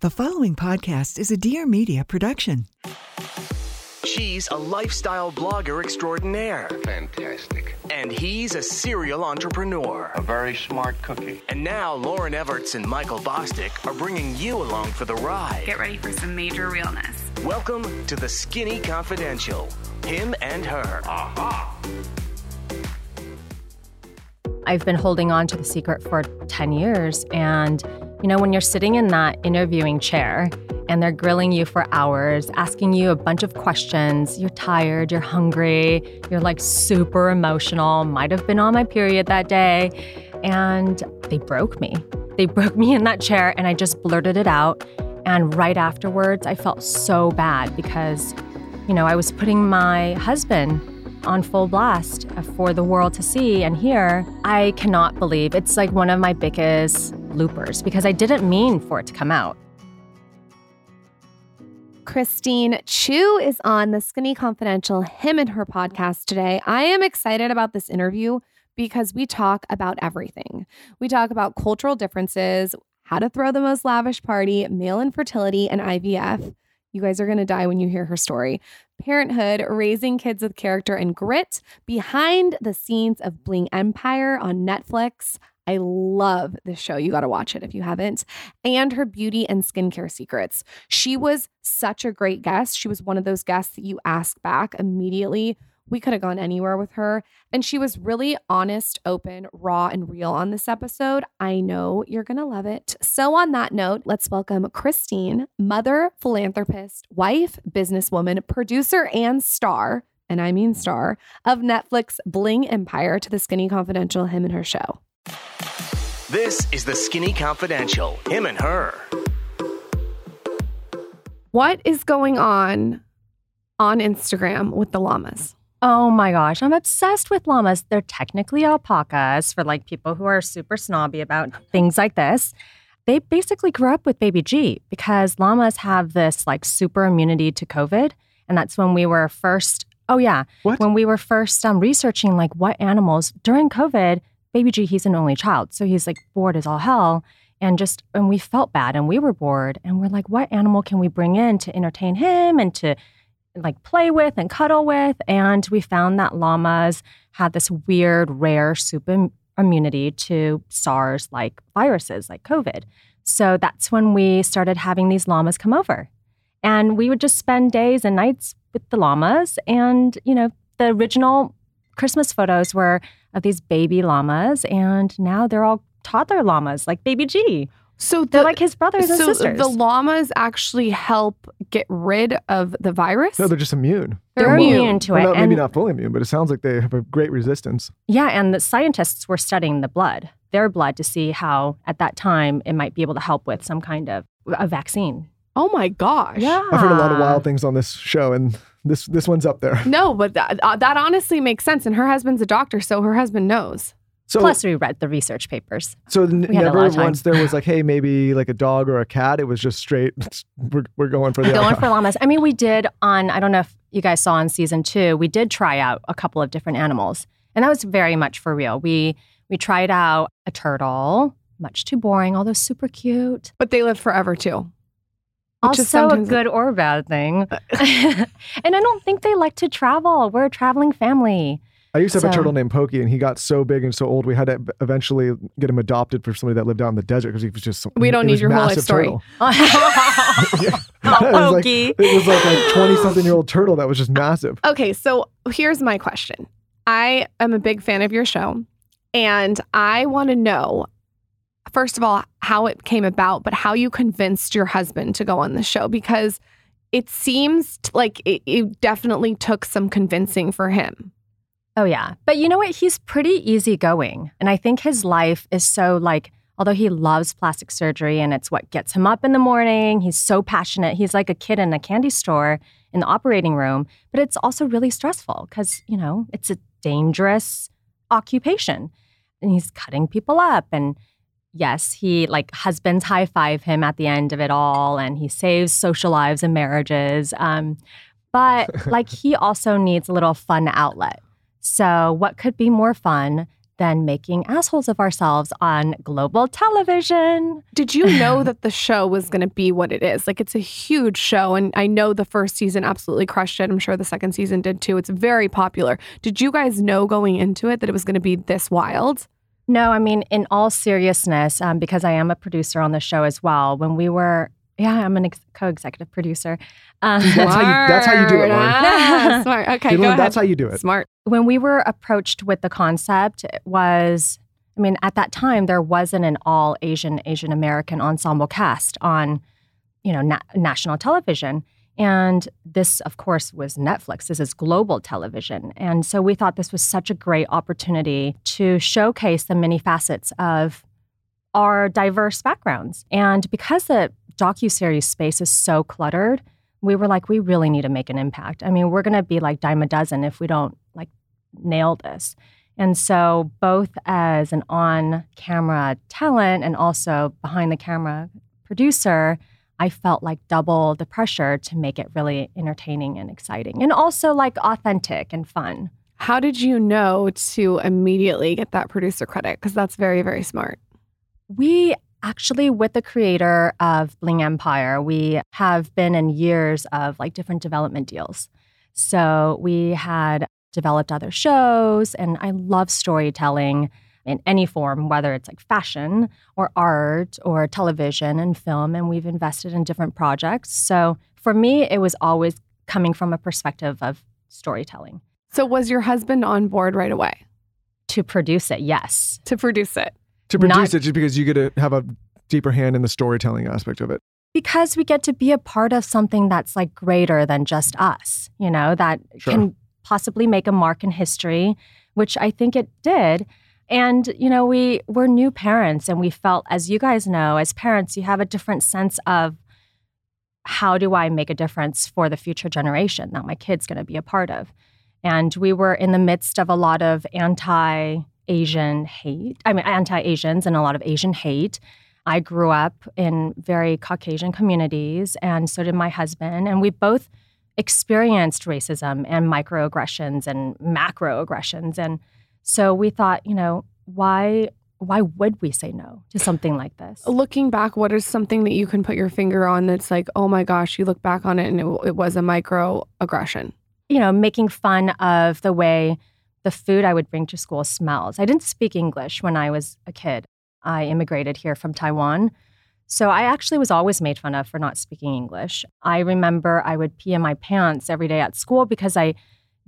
The following podcast is a Dear Media production. She's a lifestyle blogger extraordinaire, Fantastic. and he's a serial entrepreneur. A very smart cookie. And now Lauryn Evarts and Michael Bosstick are bringing you along for the ride. Get ready for some major realness. Welcome to the Skinny Confidential. Him and her. Aha. I've been holding on to the secret for 10 years. And, you know, when you're sitting in that interviewing chair and they're grilling you for hours, asking you a bunch of questions, you're tired, you're hungry, you're like super emotional, might have been on my period that day. And they broke me. They broke me in that chair and I just blurted it out. And right afterwards, I felt so bad because, you know, I was putting my husband on full blast for the world to see and hear. I cannot believe it's like one of my biggest loopers because I didn't mean for it to come out. Christine Chiu is on the Skinny Confidential Him and Her podcast today. I am excited about this interview because we talk about everything. We talk about cultural differences, how to throw the most lavish party, male infertility, and IVF. You guys are going to die when you hear her story. Parenthood, raising kids with character and grit, behind the scenes of Bling Empire on Netflix. I love this show. You got to watch it if you haven't. And her beauty and skincare secrets. She was such a great guest. She was one of those guests that you ask back immediately. We could have gone anywhere with her. And she was really honest, open, raw, and real on this episode. I know you're going to love it. So, on that note, let's welcome Christine, mother, philanthropist, wife, businesswoman, producer, and star, and I mean star, of Netflix Bling Empire to the Skinny Confidential Him and Her show. This is the Skinny Confidential. Him and her. What is going on on Instagram with the llamas? Oh my gosh, I'm obsessed with llamas. They're technically alpacas for like people who are super snobby about things like this. They basically grew up with baby G because llamas have this like super immunity to COVID. And that's when we were first, oh yeah, What? when we were first um, researching like what animals during COVID, baby G, he's an only child. So he's like bored as all hell. And just, and we felt bad and we were bored. And we're like, what animal can we bring in to entertain him and to like play with and cuddle with. And we found that llamas had this weird, rare super immunity to SARS like viruses like COVID. So that's when we started having these llamas come over. And we would just spend days and nights with the llamas. And, you know, the original Christmas photos were of these baby llamas. And now they're all toddler llamas, like baby G. So They're like his brothers and so sisters. the llamas actually help get rid of the virus. No, they're just immune. They're immune. immune to Well, it. not, and maybe not fully immune, but it sounds like they have a great resistance. Yeah, and the scientists were studying the blood, their blood, to see how at that time it might be able to help with some kind of a vaccine. oh my gosh. Yeah, I've heard a lot of wild things on this show, and this this one's up there. No, but that, uh, that honestly makes sense. And her husband's a doctor, so her husband knows. So, Plus, we read the research papers. so n- we had a never lot of time. once there was like, hey, maybe like a dog or a cat. It was just straight. We're, we're going for the Going for llamas. I mean, we did on. I don't know if you guys saw on season two. We did try out a couple of different animals, and that was very much for real. We we tried out a turtle. Much too boring, although super cute. But they live forever too. Which also a good or bad thing. and I don't think they like to travel. We're a traveling family. I used to have a turtle named Pokey, and he got so big and so old, we had to eventually get him adopted for somebody that lived out in the desert because he was just. We don't need your whole life story. turtle. oh, It was like- Pokey. It was like a twenty-something-year-old turtle that was just massive. Okay, so here's my question. I am a big fan of your show, and I want to know, first of all, how it came about, but how you convinced your husband to go on the show because it seems like it, it definitely took some convincing for him. Oh, yeah. But you know what? He's pretty easygoing. And I think his life is so like, although he loves plastic surgery and it's what gets him up in the morning, he's so passionate. He's like a kid in a candy store in the operating room, but it's also really stressful because, you know, it's a dangerous occupation. And he's cutting people up. And yes, he like husbands high five him at the end of it all and he saves social lives and marriages. Um, but like he also needs a little fun outlet. So, what could be more fun than making assholes of ourselves on global television. Did you know that the show was going to be what it is? Like, it's a huge show. And I know the first season absolutely crushed it. I'm sure the second season did too. It's very popular. Did you guys know going into it that it was going to be this wild? No, I mean, in all seriousness, um, because I am a producer on the show as well, when we were, yeah, I'm an ex- co executive producer. Um, That's how you- that's how you do it, Lauryn. Ah, smart. Okay, Caitlin, go ahead. that's how you do it. Smart. when we were approached with the concept, it was, I mean, at that time, there wasn't an all Asian, Asian American ensemble cast on, you know, na- national television. And this, of course, was Netflix. This is global television. And so we thought this was such a great opportunity to showcase the many facets of our diverse backgrounds. And because the docuseries space is so cluttered, we were like, we really need to make an impact. I mean, we're going to be like dime a dozen if we don't like nail this. And so, both as an on camera talent and also behind the camera producer, I felt like double the pressure to make it really entertaining and exciting and also like authentic and fun. How did you know to immediately get that producer credit? Because that's very, very smart. We actually, with the creator of Bling Empire, we have been in years of like different development deals. So we had developed other shows, and I love storytelling in any form, whether it's like fashion or art or television and film. And we've invested in different projects. So for me, it was always coming from a perspective of storytelling. So, was your husband on board right away To produce it, yes. to produce it? To produce Not- it, just because you get to have a deeper hand in the storytelling aspect of it. because we get to be a part of something that's like greater than just us, you know, that Sure. can possibly make a mark in history, which I think it did. And you know, we we're new parents and we felt as you guys know, as parents, you have a different sense of how do I make a difference for the future generation that my kid's going to be a part of. And we were in the midst of a lot of anti Asian hate. I mean, anti Asians and a lot of Asian hate. I grew up in very Caucasian communities, and so did my husband. And we both experienced racism and microaggressions and macroaggressions. And so we thought, you know, why why would we say no to something like this? Looking back, what is something that you can put your finger on that's like, oh my gosh, you look back on it and it, it was a microaggression? you know, making fun of the way the food I would bring to school smells. I didn't speak English when I was a kid. I immigrated here from Taiwan. So I actually was always made fun of for not speaking English. I remember I would pee in my pants every day at school because I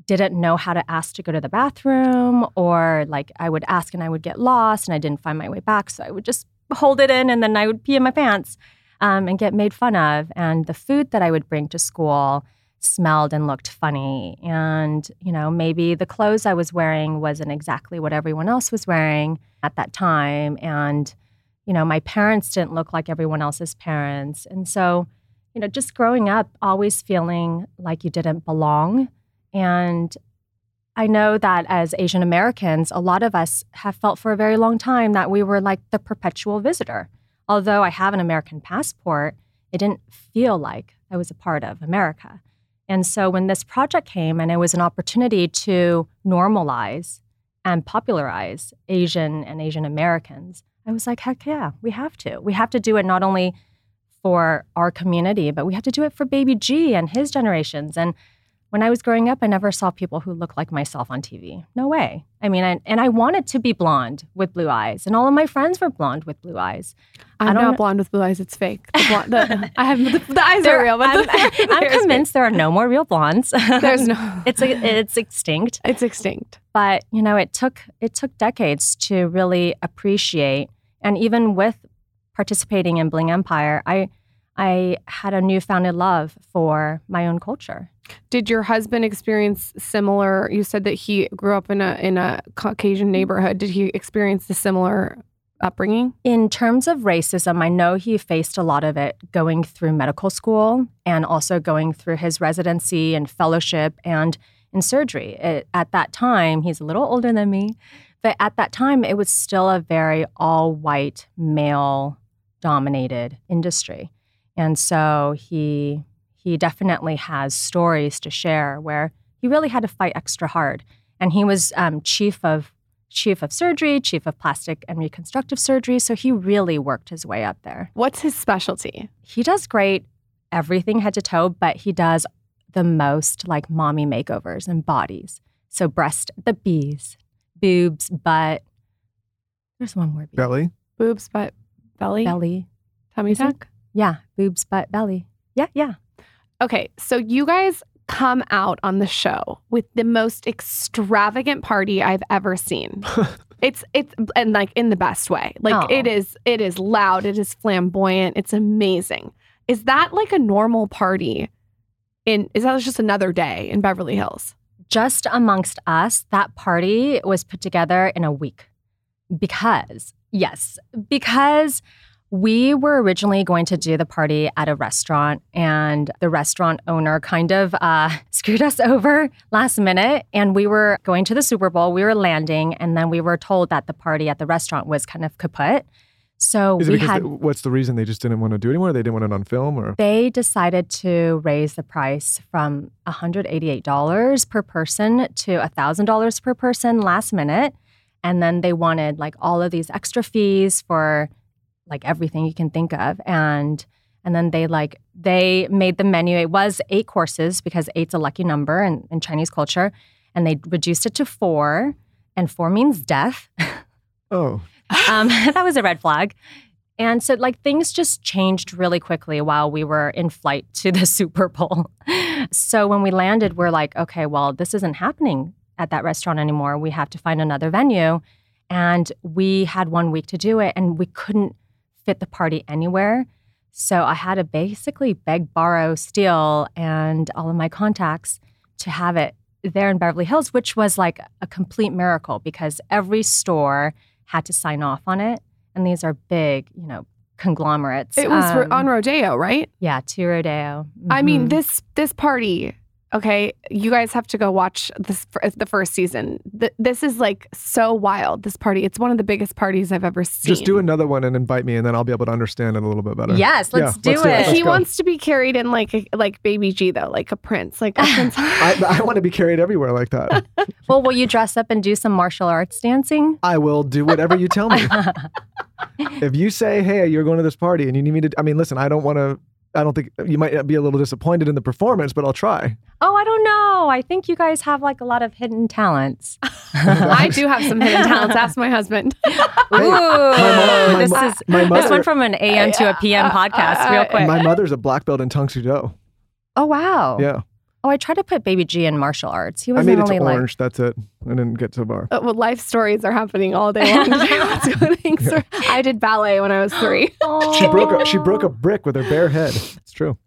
didn't know how to ask to go to the bathroom, or like I would ask and I would get lost and I didn't find my way back. So I would just hold it in and then I would pee in my pants um, and get made fun of. And the food that I would bring to school smelled and looked funny. And, you know, maybe the clothes I was wearing wasn't exactly what everyone else was wearing at that time. And, you know, my parents didn't look like everyone else's parents. And so, you know, just growing up, always feeling like you didn't belong. And I know that as Asian Americans, a lot of us have felt for a very long time that we were like the perpetual visitor. Although I have an American passport, it didn't feel like I was a part of America. And so when this project came and it was an opportunity to normalize and popularize Asian and Asian Americans, I was like, heck yeah, we have to. We have to do it not only for our community, but we have to do it for Baby G and his generations. And when I was growing up, I never saw people who looked like myself on TV. No way. I mean, I, and I wanted to be blonde with blue eyes, and all of my friends were blonde with blue eyes. I I'm don't not blonde with blue eyes. It's fake. The blonde, the, I have the, the eyes are real, but I'm, the I'm is fake. convinced there are no more real blondes. There's no. it's it's extinct. It's extinct. But you know, it took it took decades to really appreciate, and even with participating in Bling Empire, I I had a newfounded love for my own culture. Did your husband experience similar? You said that he grew up in a in a Caucasian mm-hmm. neighborhood. Did he experience the similar upbringing? In terms of racism, I know he faced a lot of it going through medical school and also going through his residency and fellowship and in surgery. It, at that time, he's a little older than me, but at that time, it was still a very all white, male dominated industry. And so he he definitely has stories to share where he really had to fight extra hard. And he was um, chief of chief of surgery, chief of plastic and reconstructive surgery. So he really worked his way up there. What's his specialty? He does great everything head to toe, but he does the most like mommy makeovers and bodies. So breast, the B's, boobs, butt. There's one more B. Belly. Boobs, butt, belly, Belly. tummy Is tuck. Yeah, boobs, butt, belly. Yeah, yeah. Okay, so you guys come out on the show with the most extravagant party I've ever seen. it's it's and like in the best way. Like Oh. it is it is loud, it is flamboyant, it's amazing. Is that like a normal party in is that just another day in Beverly Hills? just amongst us, that party was put together in a week because, yes, because we were originally going to do the party at a restaurant, and the restaurant owner kind of uh, screwed us over last minute. And we were going to the Super Bowl, we were landing, and then we were told that the party at the restaurant was kind of kaput. So Is it we had. they- what's the reason they just didn't want to do it anymore? They didn't want it on film, or They decided to raise the price from $188 per person to $1,000 per person last minute. And then they wanted like all of these extra fees for like everything you can think of. And and then they like they made the menu. It was eight courses because eight's a lucky number in, in Chinese culture. And they reduced it to four. And four means death. oh, um, that was a red flag. And so, like, things just changed really quickly while we were in flight to the Super Bowl. so, when we landed, we're like, okay, well, this isn't happening at that restaurant anymore. We have to find another venue. And we had one week to do it, and we couldn't fit the party anywhere. So, I had to basically beg, borrow, steal, and all of my contacts to have it there in Beverly Hills, which was like a complete miracle because every store had to sign off on it. And these are big, you know, conglomerates. It was Um, on Rodeo, right? Yeah, to Rodeo. I mean, Mhm. this this party. Okay, you guys have to go watch this the first season. Th- this is like so wild. This party. It's one of the biggest parties I've ever seen. just do another one and invite me, and then I'll be able to understand it a little bit better. Yes, let's Yeah, do let's do it. it. Let's he go. wants to be carried in like a, like baby G though, like a prince, like a prince. I, I want to be carried everywhere like that. well, will you dress up and do some martial arts dancing? I will do whatever you tell me. if you say, "Hey, you're going to this party," and you need me to, I mean, listen, I don't want to. I don't think uh, you might be a little disappointed in the performance, but I'll try. Oh, I don't know. I think you guys have like a lot of hidden talents. I do have some hidden talents. Ask my husband. Ooh, my this mo- is my this mother- went from an AM to a PM podcast real quick. My mother's a black belt in Tang Soo Do. oh wow. Yeah, Oh, I tried to put Baby G in martial arts. He I wasn't made it only to like orange. That's it. I didn't get so far. Uh, well, life stories are happening all day long. today. What's going on? I did ballet when I was three. She broke a she broke a brick with her bare head. It's true.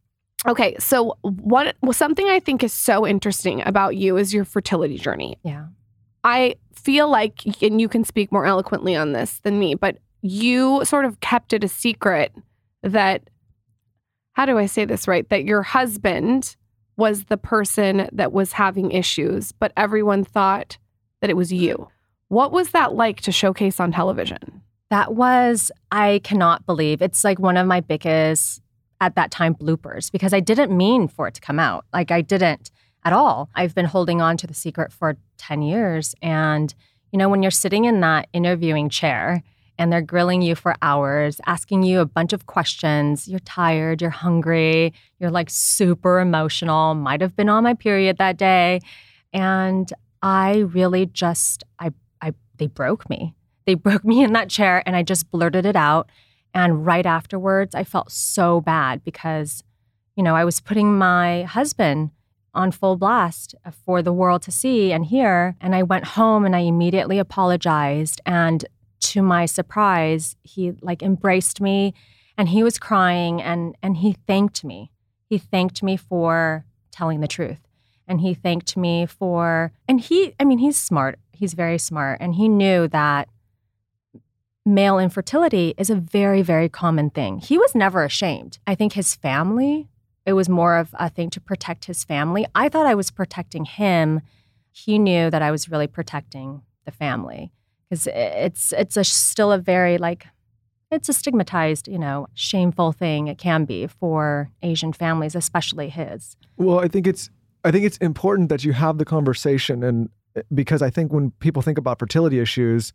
Okay, so what? Well, something I think is so interesting about you is your fertility journey. Yeah. I feel like, and you can speak more eloquently on this than me, but you sort of kept it a secret that, how do I say this right? That your husband was the person that was having issues, but everyone thought that it was you. What was that like to showcase on television? That was, I cannot believe. It's like one of my biggest, at that time, bloopers because I didn't mean for it to come out. Like, I didn't at all. I've been holding on to the secret for 10 years. And, you know, when you're sitting in that interviewing chair and they're grilling you for hours, asking you a bunch of questions, you're tired, you're hungry, you're like super emotional, might have been on my period that day. And I really just, I, I, they broke me they broke me in that chair and I just blurted it out. And right afterwards, I felt so bad because, you know, I was putting my husband on full blast for the world to see and hear. And I went home and I immediately apologized. And to my surprise, he like embraced me and he was crying and and he thanked me. He thanked me for telling the truth. And he thanked me for and he I mean he's smart. He's very smart and he knew that male infertility is a very, very common thing. He was never ashamed. I think his family, it was more of a thing to protect his family. I thought I was protecting him. He knew that I was really protecting the family because it's it's a, still a very like it's a stigmatized, you know, shameful thing it can be for Asian families, especially his. Well, I think it's I think it's important that you have the conversation and eh, because I think when people think about fertility issues,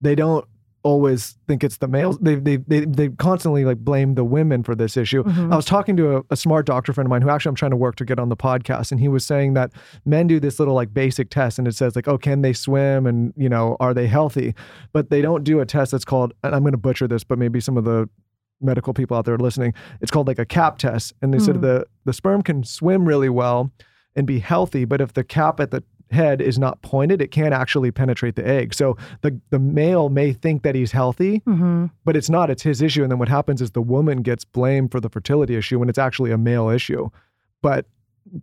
they don't always think it's the males. They they they, they constantly like blame the women for this issue. Mhm. I was talking to a, a smart doctor friend of mine who actually I'm trying to work to get on the podcast, and he was saying that men do this little like basic test, and it says like, oh, can they swim, and you know, are they healthy? But they don't do a test that's called, and I'm going to butcher this, but maybe some of the medical people out there listening, it's called like a cap test, and they said Mm. the the sperm can swim really well and be healthy, but if the cap at the head is not pointed, it can't actually penetrate the egg. So the the male may think that he's healthy, Mhm. but it's not. It's his issue. And then what happens is the woman gets blamed for the fertility issue when it's actually a male issue. But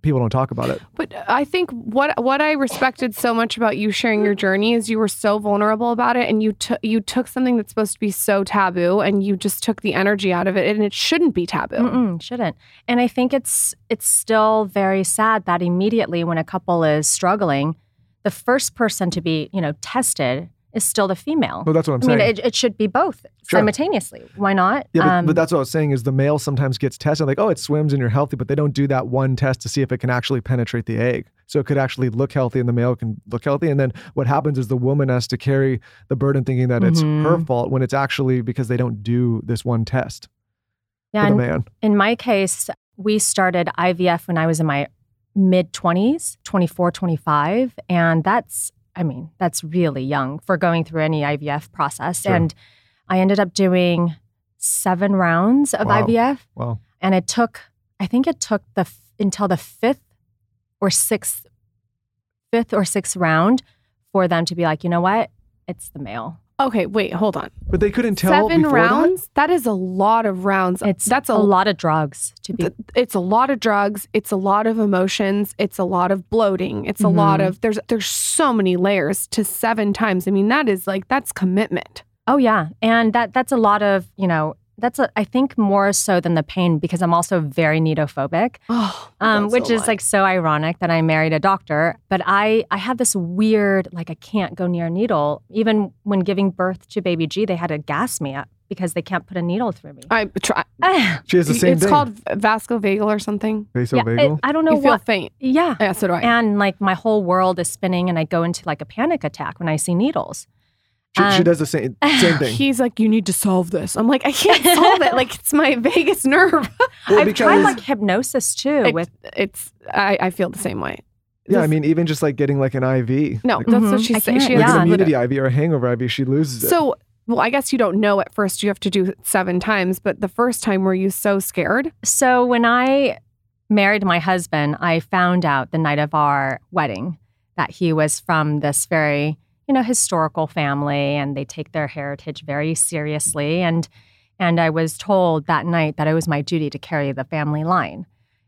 people don't talk about it. But I think what what I respected so much about you sharing your journey is you were so vulnerable about it, and you took you took something that's supposed to be so taboo, and you just took the energy out of it, and it shouldn't be taboo. Mm-mm, shouldn't. And I think it's it's still very sad that immediately when a couple is struggling, the first person to be you know tested is still the female. Well, that's what I'm I saying. mean, it, it should be both Sure. simultaneously. Why not? yeah, but, Um, but that's what I was saying is the male sometimes gets tested like, oh, it swims and you're healthy, but they don't do that one test to see if it can actually penetrate the egg. So it could actually look healthy and the male can look healthy. And then what happens is the woman has to carry the burden thinking that it's Mhm. her fault when it's actually because they don't do this one test yeah, for the and man. in my case, we started IVF when I was in my mid 20s, 24, 25. And that's, I mean, that's really young for going through any IVF process. Sure. And I ended up doing seven rounds of Wow. IVF. Wow. And it took, I think it took the until the fifth or sixth, fifth or sixth round for them to be like, you know what? It's the male. Okay, wait, hold on. But they couldn't tell Seven before that? rounds? That is a lot of rounds. It's that's a, lot of drugs to be. th- it's a lot of drugs it's a lot of emotions it's a lot of bloating it's a lot Mhm. of there's there's so many layers to seven times i mean that is like that's commitment Oh yeah, and that that's a lot of you know that's a, I think more so than the pain because I'm also very nedophobic, oh um, which is like so ironic that I married a doctor. But I I have this weird like I can't go near a needle. Even when giving birth to baby G, they had to gas me up because they can't put a needle through me. i try She has the same it's thing. called vasovagal or something yeah, vasovagal. it- I don't know you feel what. faint Yeah, yeah so do i and like my whole world is spinning, and I go into like a panic attack when I see needles. She, she um, does the same same thing. he's like you need to solve this i'm like i can't solve it like it's my vagus nerve Well, I've tried like hypnosis too It- with it's I, I feel the same way yeah, I mean, even just like getting like an IV, no like, that's what Mhm. she I said she like has an yeah. to split immunity IV or a hangover IV, she loses it. So, well, I guess you don't know at first. You have to do it seven times. But the first time, were you so scared? So when I married my husband, I found out the night of our wedding that he was from this very, you know, historical family and they take their heritage very seriously and and I was told that night that it was my duty to carry the family line.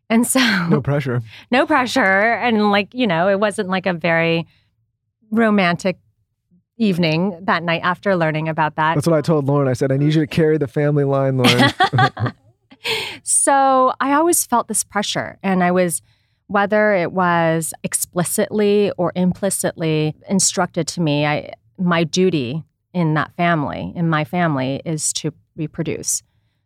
And so no pressure. no pressure and like, you know, it wasn't like a very romantic evening that night after learning about that. That's what I told Lauryn. I said, I need you to carry the family line, Lauryn. so I always felt this pressure, and I was, whether it was explicitly or implicitly instructed to me, I my duty in that family, in my family, is to reproduce.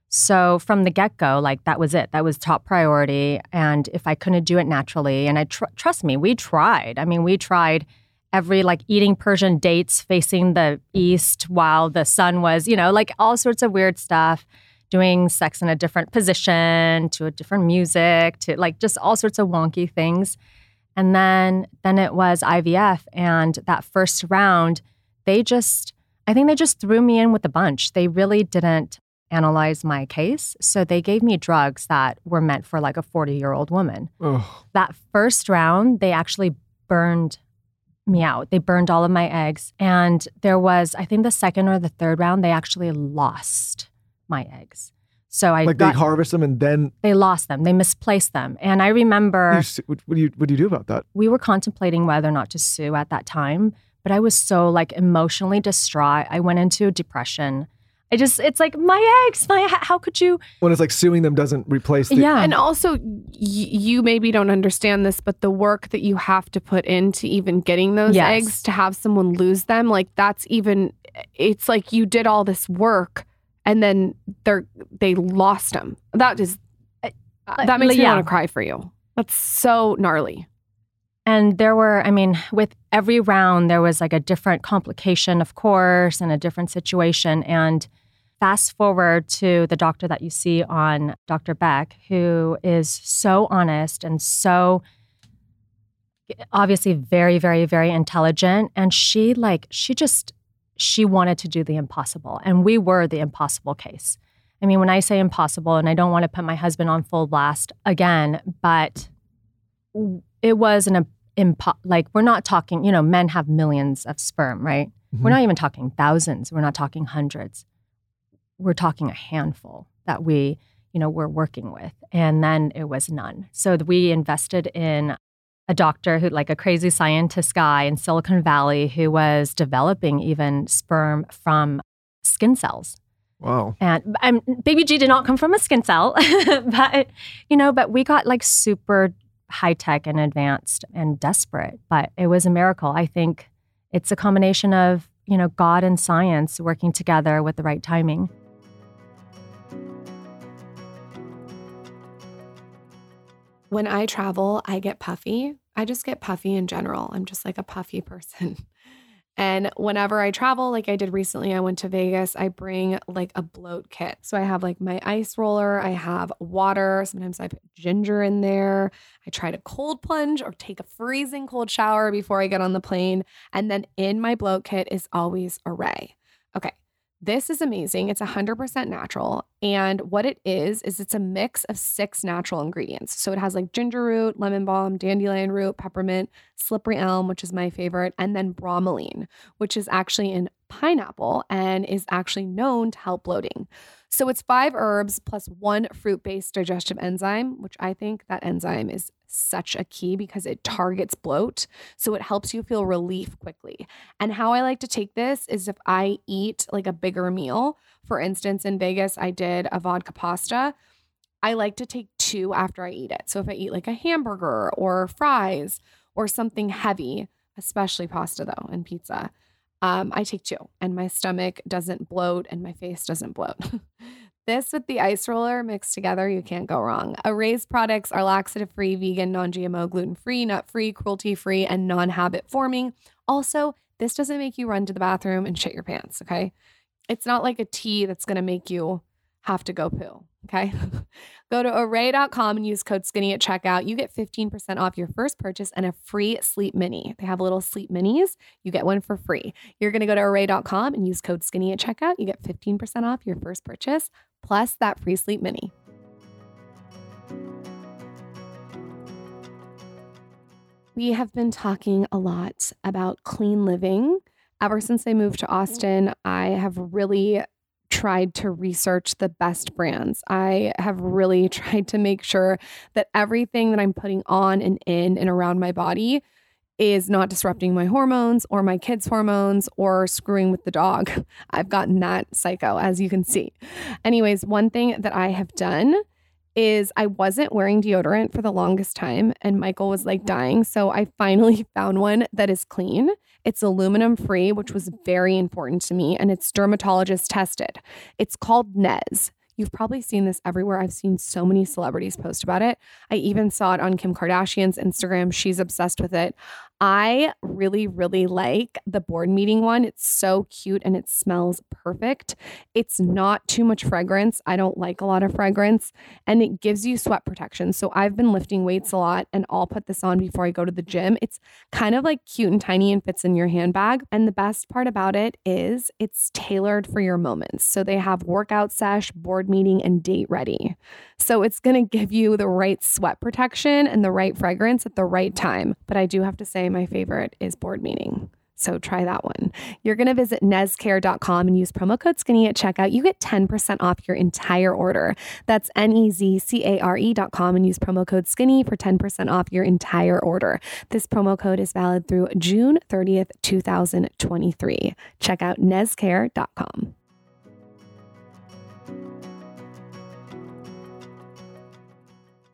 So from the get go, like that was it. That was top priority. And if I couldn't do it naturally, and I tr- trust me, we tried. I mean, we tried every like eating Persian dates facing the east while the sun was, you know, like all sorts of weird stuff doing sex in a different position to a different music to like just all sorts of wonky things and then then it was IVF and that first round they just I think they just threw me in with a bunch they really didn't analyze my case so they gave me drugs that were meant for like a 40 year old woman oh, that first round, they actually burned me out. They burned all of my eggs. And there was, I think the second or the third round, they actually lost my eggs. So I like got, they harvest them and then they lost them. They misplaced them. And I remember you, what, what do you what do you do about that? we were contemplating whether or not to sue at that time, but I was so like emotionally distraught. I went into depression. I just, it's like my eggs, my, how could you? When it's like suing them doesn't replace the Yeah. And also, y- you maybe don't understand this, but the work that you have to put into even getting those Yes. eggs to have someone lose them, like that's even, it's like you did all this work and then they're, they lost them. That is, that makes me yeah. want to cry for you. That's so gnarly. And there were, I mean, with every round, there was like a different complication, of course, and a different situation. And fast forward to the doctor that you see on Dr. Beck, who is so honest and so obviously very, very, very intelligent. And she, like, she just, she wanted to do the impossible. And we were the impossible case. I mean, when I say impossible, and I don't want to put my husband on full blast again, but it was an impo- like we're not talking, you know, men have millions of sperm, right? Mm-hmm. We're not even talking thousands. We're not talking hundreds. We're talking a handful that we, you know, we're working with. And then it was none. So we invested in a doctor who, like a crazy scientist guy in Silicon Valley, who was developing even sperm from skin cells. Wow. And um, baby G did not come from a skin cell, but you know, but we got like super high tech and advanced and desperate. But it was a miracle. I think it's a combination of you know God and science working together with the right timing. When I travel, I get puffy. I just get puffy in general. I'm just like a puffy person. And whenever I travel, like I did recently, I went to Vegas, I bring like a bloat kit. So I have like my ice roller, I have water. Sometimes I put ginger in there. I try to cold plunge or take a freezing cold shower before I get on the plane. And then in my bloat kit is always Arrae. Okay. This is amazing. It's 100% natural. And what it is, is it's a mix of six natural ingredients. So it has like ginger root, lemon balm, dandelion root, peppermint, slippery elm, which is my favorite, and then bromelain, which is actually in pineapple and is actually known to help bloating. So it's five herbs plus one fruit based digestive enzyme, which I think that enzyme is such a key because it targets bloat. So it helps you feel relief quickly. And how I like to take this is if I eat like a bigger meal, for instance, in Vegas, I did a vodka pasta. I like to take two after I eat it. So if I eat like a hamburger or fries or something heavy, especially pasta though and pizza, um, I take two, and my stomach doesn't bloat and my face doesn't bloat. this with the ice roller mixed together, you can't go wrong. Arrae's products are laxative free, vegan, non GMO, gluten free, nut free, cruelty free, and non habit forming. Also, this doesn't make you run to the bathroom and shit your pants, okay? It's not like a tea that's gonna make you have to go poo. Okay. go to arrae.com and use code skinny at checkout. You get 15% off your first purchase and a free sleep mini. They have little sleep minis. You get one for free. You're going to go to arrae.com and use code skinny at checkout. You get 15% off your first purchase plus that free sleep mini. We have been talking a lot about clean living. Ever since I moved to Austin, I have really tried to research the best brands. I have really tried to make sure that everything that I'm putting on and in and around my body is not disrupting my hormones or my kids' hormones or screwing with the dog. I've gotten that psycho, as you can see. Anyways, one thing that I have done is I wasn't wearing deodorant for the longest time and Michael was like dying. So I finally found one that is clean. It's aluminum free, which was very important to me, and it's dermatologist tested. It's called Nez. You've probably seen this everywhere. I've seen so many celebrities post about it. I even saw it on Kim Kardashian's Instagram. She's obsessed with it. I really, really like the board meeting one. It's so cute and it smells perfect. It's not too much fragrance. I don't like a lot of fragrance and it gives you sweat protection. So I've been lifting weights a lot and I'll put this on before I go to the gym. It's kind of like cute and tiny and fits in your handbag. And the best part about it is it's tailored for your moments. So they have workout sesh, board meeting, and date ready. So it's going to give you the right sweat protection and the right fragrance at the right time. But I do have to say, my favorite is board meeting. So try that one. You're going to visit nezcare.com and use promo code skinny at checkout. You get 10% off your entire order. That's N E Z C A R E.com and use promo code skinny for 10% off your entire order. This promo code is valid through June 30th, 2023. Check out nezcare.com.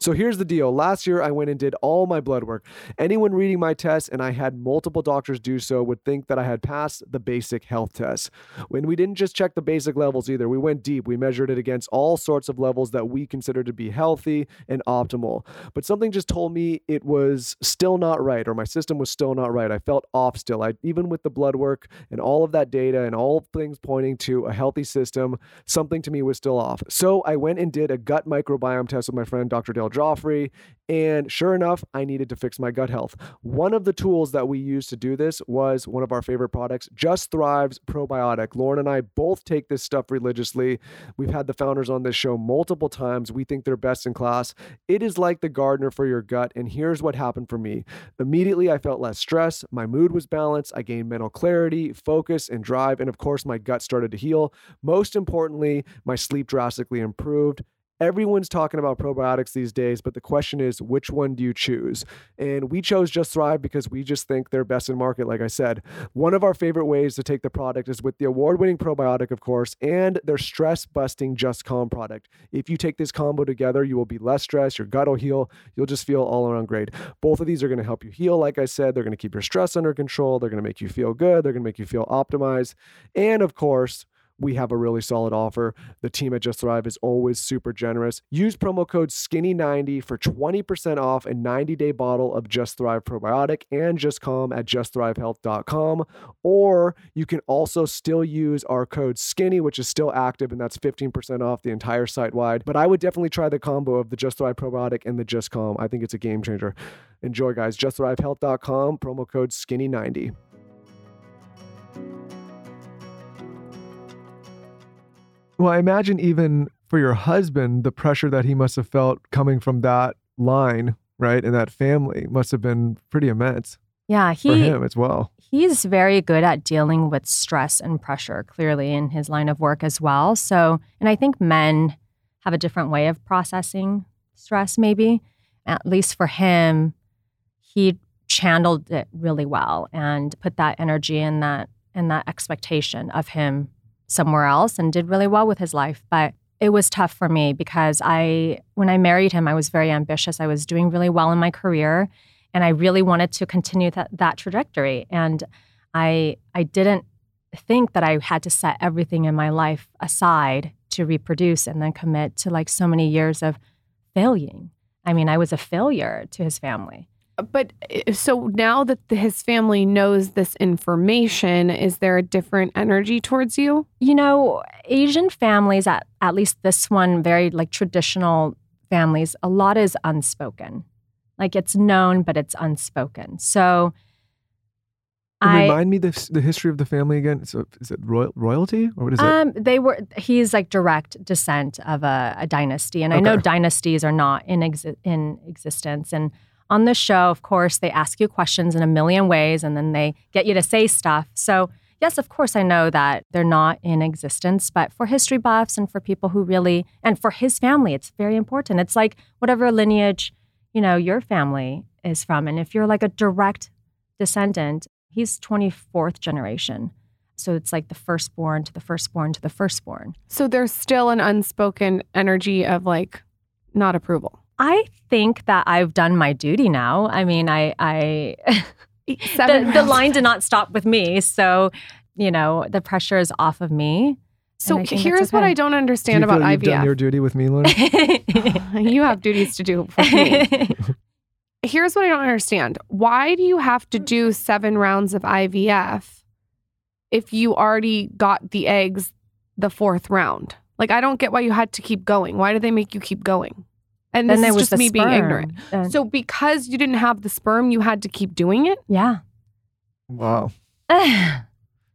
So here's the deal. Last year, I went and did all my blood work. Anyone reading my test, and I had multiple doctors do so, would think that I had passed the basic health test. When we didn't just check the basic levels either, we went deep. We measured it against all sorts of levels that we consider to be healthy and optimal. But something just told me it was still not right, or my system was still not right. I felt off still. I even with the blood work and all of that data and all things pointing to a healthy system, something to me was still off. So I went and did a gut microbiome test with my friend Dr. Dale Joffrey, and sure enough, I needed to fix my gut health. One of the tools that we used to do this was one of our favorite products, Just Thrive's probiotic. Lauryn and I both take this stuff religiously. We've had the founders on this show multiple times. We think they're best in class. It is like the gardener for your gut, and here's what happened for me. Immediately, I felt less stress. My mood was balanced. I gained mental clarity, focus, and drive. And of course, my gut started to heal. Most importantly, my sleep drastically improved. Everyone's talking about probiotics these days, but the question is, which one do you choose? And we chose Just Thrive because we just think they're best in market, like I said. One of our favorite ways to take the product is with the award winning probiotic, of course, and their stress busting Just Calm product. If you take this combo together, you will be less stressed, your gut will heal, you'll just feel all around great. Both of these are going to help you heal, like I said. They're going to keep your stress under control, they're going to make you feel good, they're going to make you feel optimized. And of course, we have a really solid offer. The team at Just Thrive is always super generous. Use promo code SKINNY90 for 20% off a 90 day bottle of Just Thrive probiotic and Just Calm at justthrivehealth.com. Or you can also still use our code SKINNY, which is still active, and that's 15% off the entire site wide. But I would definitely try the combo of the Just Thrive probiotic and the Just Calm. I think it's a game changer. Enjoy, guys. JustThriveHealth.com, promo code SKINNY90. Well, I imagine even for your husband, the pressure that he must have felt coming from that line, right, and that family must have been pretty immense Yeah, for he him as well. he's very good at dealing with stress and pressure clearly in his line of work as well so and i think men have a different way of processing stress maybe at least for him he channeled it really well and put that energy and that and that expectation of him somewhere else and did really well with his life but it was tough for me because i when i married him i was very ambitious i was doing really well in my career and I really wanted to continue that that trajectory. And I I didn't think that I had to set everything in my life aside to reproduce and then commit to like so many years of failing. I mean, I was a failure to his family. But uh, so now that the, his family knows this information, is there a different energy towards you? You know, Asian families, at, at least this one, very like traditional families, a lot is unspoken. Like it's known, but it's unspoken. So And I. remind me the, the history of the family again. So is it royal, royalty or what is it? Um, they were. He's like direct descent of a, a dynasty, and I know dynasties are not in exi- in existence. And on the show, of course, they ask you questions in a million ways, and then they get you to say stuff. So yes, of course, I know that they're not in existence. But for history buffs and for people who really, and for his family, it's very important. It's like whatever lineage you know your family is from, and if you're like a direct descendant, he's twenty fourth generation. So it's like the firstborn to the firstborn to the firstborn. So there's still an unspoken energy of like not approval. I think that I've done my duty now. I mean, I, I the, the line did not stop with me. So, you know, the pressure is off of me. So and I think here's that's what. I don't Do understand you about feel you've done IVF. your duty with me, Lauryn? you have duties to do with me. Here's what I don't understand. Why do you have to do seven rounds of IVF if you already got the eggs the fourth round? Like, I don't get why you had to keep going. Why do they make you keep going? And this then there is was just the me being ignorant. Uh, So, because you didn't have the sperm, you had to keep doing it. yeah. wow. So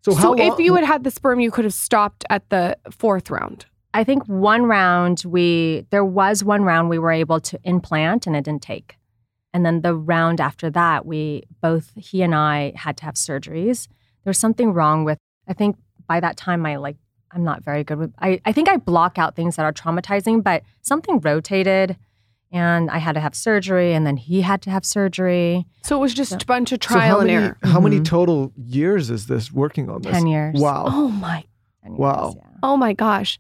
So, how if long- you had had the sperm, you could have stopped at the fourth round. I think one round we there was one round we were able to implant and it didn't take. And then the round after that, we both he and I had to have surgeries. There was something wrong with I think by that time I like I'm not very good with I, I think I block out things that are traumatizing, but something rotated and I had to have surgery and then he had to have surgery. So, it was just Yeah. a bunch of so trial and many, error. How many Mhm. total years is this working on this? Ten years. Wow. Oh, my. 10 Wow. yeah. Oh, my gosh.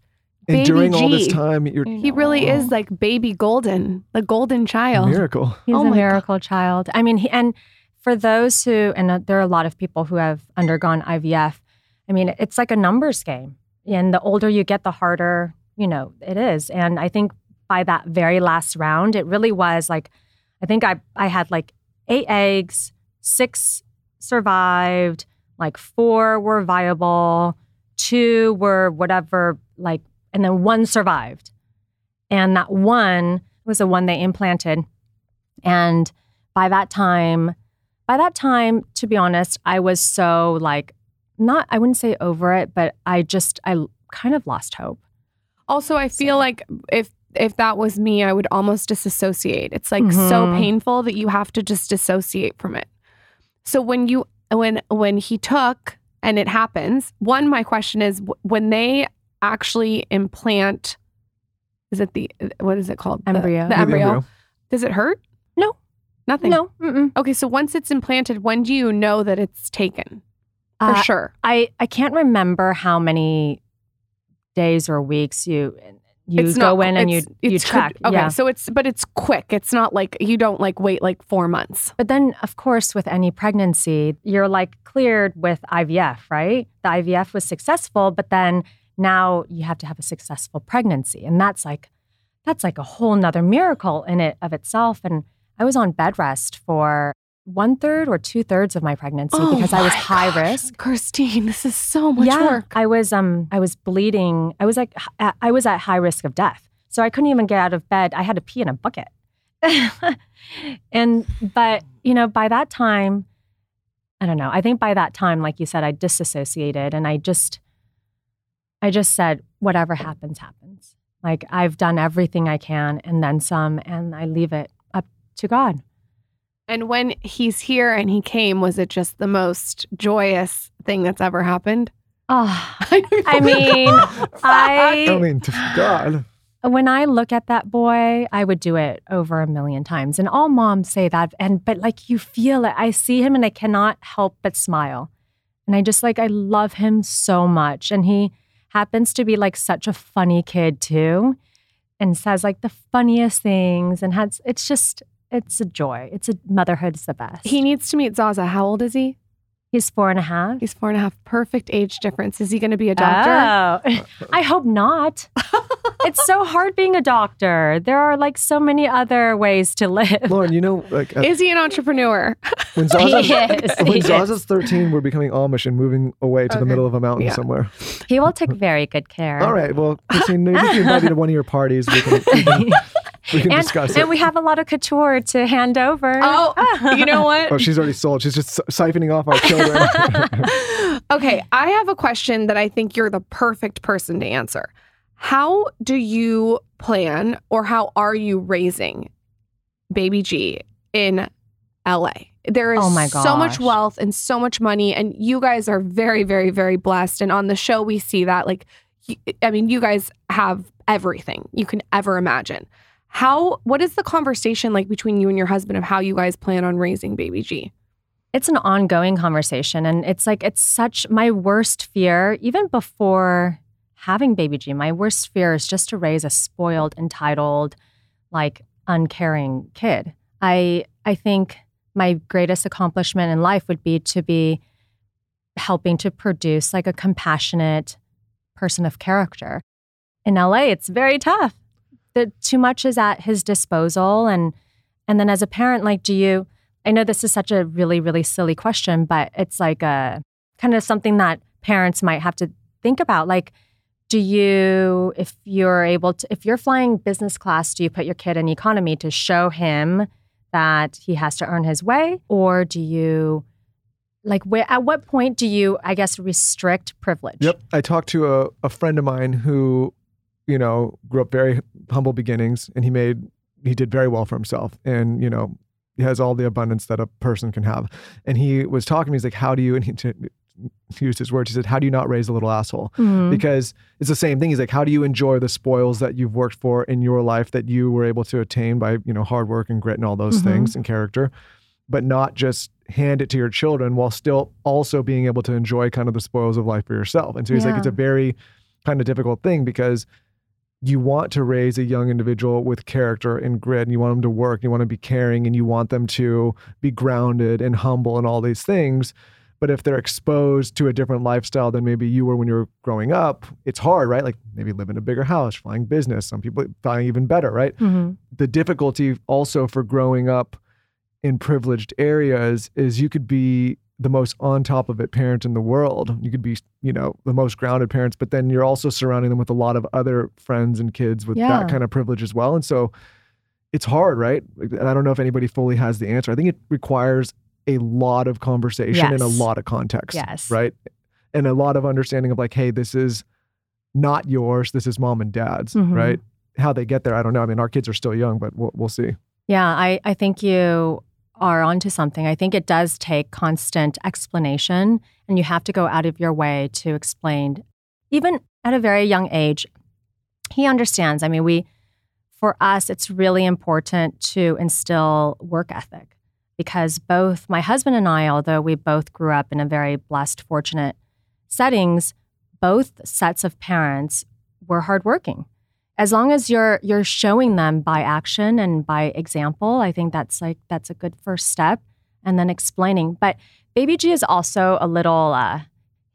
And baby during G. all this time, you're he really is like baby golden, the golden a child. miracle. He's Oh a my God. miracle child. I mean, he, and for those who, and uh, there are a lot of people who have undergone IVF. I mean, it's like a numbers game, and the older you get, the harder you know it is. And I think by that very last round, it really was like, I think I I had like eight eggs, six survived, like four were viable, two were whatever, like, and then one survived, and that one was the one they implanted. And by that time, by that time, to be honest, I was so like, not, I wouldn't say over it, but I just, I kind of lost hope. Also, I feel like if if that was me, I would almost disassociate. It's like so Mhm. painful that you have to just dissociate from it. So when you when when he took and it happens, one my question is when they actually implant is it the what is it called? Embryo. The, The embryo. Does it hurt? No. Nothing. No, mm-mm. Okay, so once it's implanted, when do you know that it's taken? For Uh, sure. I, I can't remember how many days or weeks you you it's go not, in and you you it's could- check. okay, yeah. so it's but it's quick. It's not like you don't like wait like four months. But then, of course, with any pregnancy, you're like cleared with IVF, right? The IVF was successful, but then now you have to have a successful pregnancy. And that's like, that's like a whole nother miracle in it of itself. And I was on bed rest for one third or two thirds of my pregnancy because I was Oh high gosh, risk. Christine, this is so much yeah, work. I was um I was bleeding. I was like I was at high risk of death. So I couldn't even get out of bed. I had to pee in a bucket. and but you know, by that time I don't know. I think by that time like you said I disassociated and I just I just said whatever happens happens. Like I've done everything I can and then some and I leave it up to God. And when he's here and he came, was it just the most joyous thing that's ever happened? Oh, I, mean, I I mean, to God. when I look at that boy, I would do it over a million times. And all moms say that. And but like you feel it. I see him and I cannot help but smile. And I just like I love him so much. And he happens to be like such a funny kid too. And says like the funniest things and has it's just it's a joy. It's a motherhood's the best. he needs to meet Zaza. How old is he? He's four and a half. He's four and a half. Perfect age difference. Is he going to be a doctor? Oh, I hope not. it's so hard being a doctor. There are like so many other ways to live. Lauryn, you know, like at- Is he an entrepreneur? when Zaza's, He is, when he is. 13, we're becoming Amish and moving away to the middle of a mountain Yeah. somewhere. He will take very good care. All right. Well, Christine, maybe if you invite me to one of your parties, we can, we can, we can and, discuss and we have a lot of couture to hand over. Oh, you know what? Oh, she's already sold. She's just siphoning off our children. okay, I have a question that I think you're the perfect person to answer. How do you plan or how are you raising baby G in LA? There is Oh my so much wealth and so much money, and you guys are very, very, very blessed. And on the show, we see that. Like, I mean, you guys have everything you can ever imagine. How, what is the conversation like between you and your husband of how you guys plan on raising baby G? it's an ongoing conversation. And it's like, it's such my worst fear, even before having baby G, my worst fear is just to raise a spoiled, entitled, like uncaring kid. I I think my greatest accomplishment in life would be to be helping to produce like a compassionate person of character. In LA, it's very tough. The, too much is at his disposal and and then as a parent like do you I know this is such a really, really silly question, but it's like a kind of something that parents might have to think about. Like, do you, if you're able to, if you're flying business class, do you put your kid in economy to show him that he has to earn his way? Or do you, like, where, at what point do you, I guess, restrict privilege? Yep. I talked to a, a friend of mine who, you know, grew up very humble beginnings and he made, he did very well for himself. And, you know, he has all the abundance that a person can have. And he was talking to me, he's like, how do you, and he, to, he used his words, he said, how do you not raise a little asshole? Mhm. Because it's the same thing. He's like, how do you enjoy the spoils that you've worked for in your life that you were able to attain by, you know, hard work and grit and all those Mhm. things and character, but not just hand it to your children while still also being able to enjoy kind of the spoils of life for yourself. And so he's like, it's a very kind of difficult thing because you want to raise a young individual with character and grit and you want them to work and you want to be caring and you want them to be grounded and humble and all these things. But if they're exposed to a different lifestyle than maybe you were when you were growing up it's hard right? Like maybe live in a bigger house flying business some people flying even better right? Mhm. the difficulty also for growing up in privileged areas is you could be the most on top of it parent in the world. You could be, you know, the most grounded parents, but then you're also surrounding them with a lot of other friends and kids with Yeah. that kind of privilege as well. And so it's hard, right? And I don't know if anybody fully has the answer. I think it requires a lot of conversation and a lot of context. Yes. Right. And a lot of understanding of like, hey, this is not yours. This is mom and dad's, Mhm. right? How they get there, I don't know. I mean, our kids are still young, but we'll, we'll see. Yeah, I, I think you are onto something. I think it does take constant explanation, and you have to go out of your way to explain. Even at a very young age, he understands. I mean, we, for us, it's really important to instill work ethic because both my husband and I, although we both grew up in a very blessed, fortunate settings, both sets of parents were hardworking as long as you're you're showing them by action and by example i think that's like that's a good first step and then explaining. But baby g is also a little uh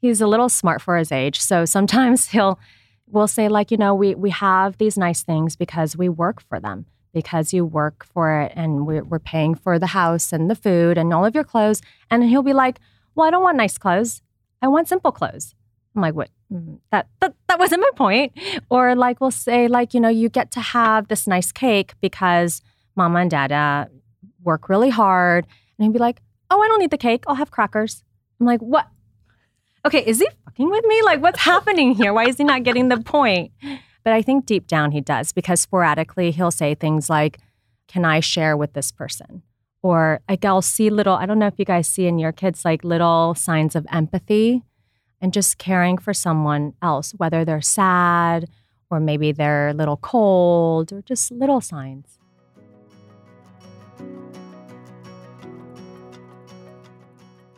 he's a little smart for his age. So sometimes he'll we'll say like you know we we have these nice things because we work for them because you work for it and we're, we're paying for the house and the food and all of your clothes. And he'll be like well i don't want nice clothes. I want simple clothes. I'm like what Mm, that, that that wasn't my point. Or like we'll say like you know you get to have this nice cake because mama and dada work really hard. And he'd be like oh i don't need the cake. I'll have crackers. I'm like what? Okay is he fucking with me? Like what's happening here? Why is he not getting the point? But i think deep down he does because sporadically he'll say things like can i share with this person? Or like i'll see little i don't know if you guys see in your kids like little signs of empathy and just caring for someone else, whether they're sad or maybe they're a little cold or just little signs.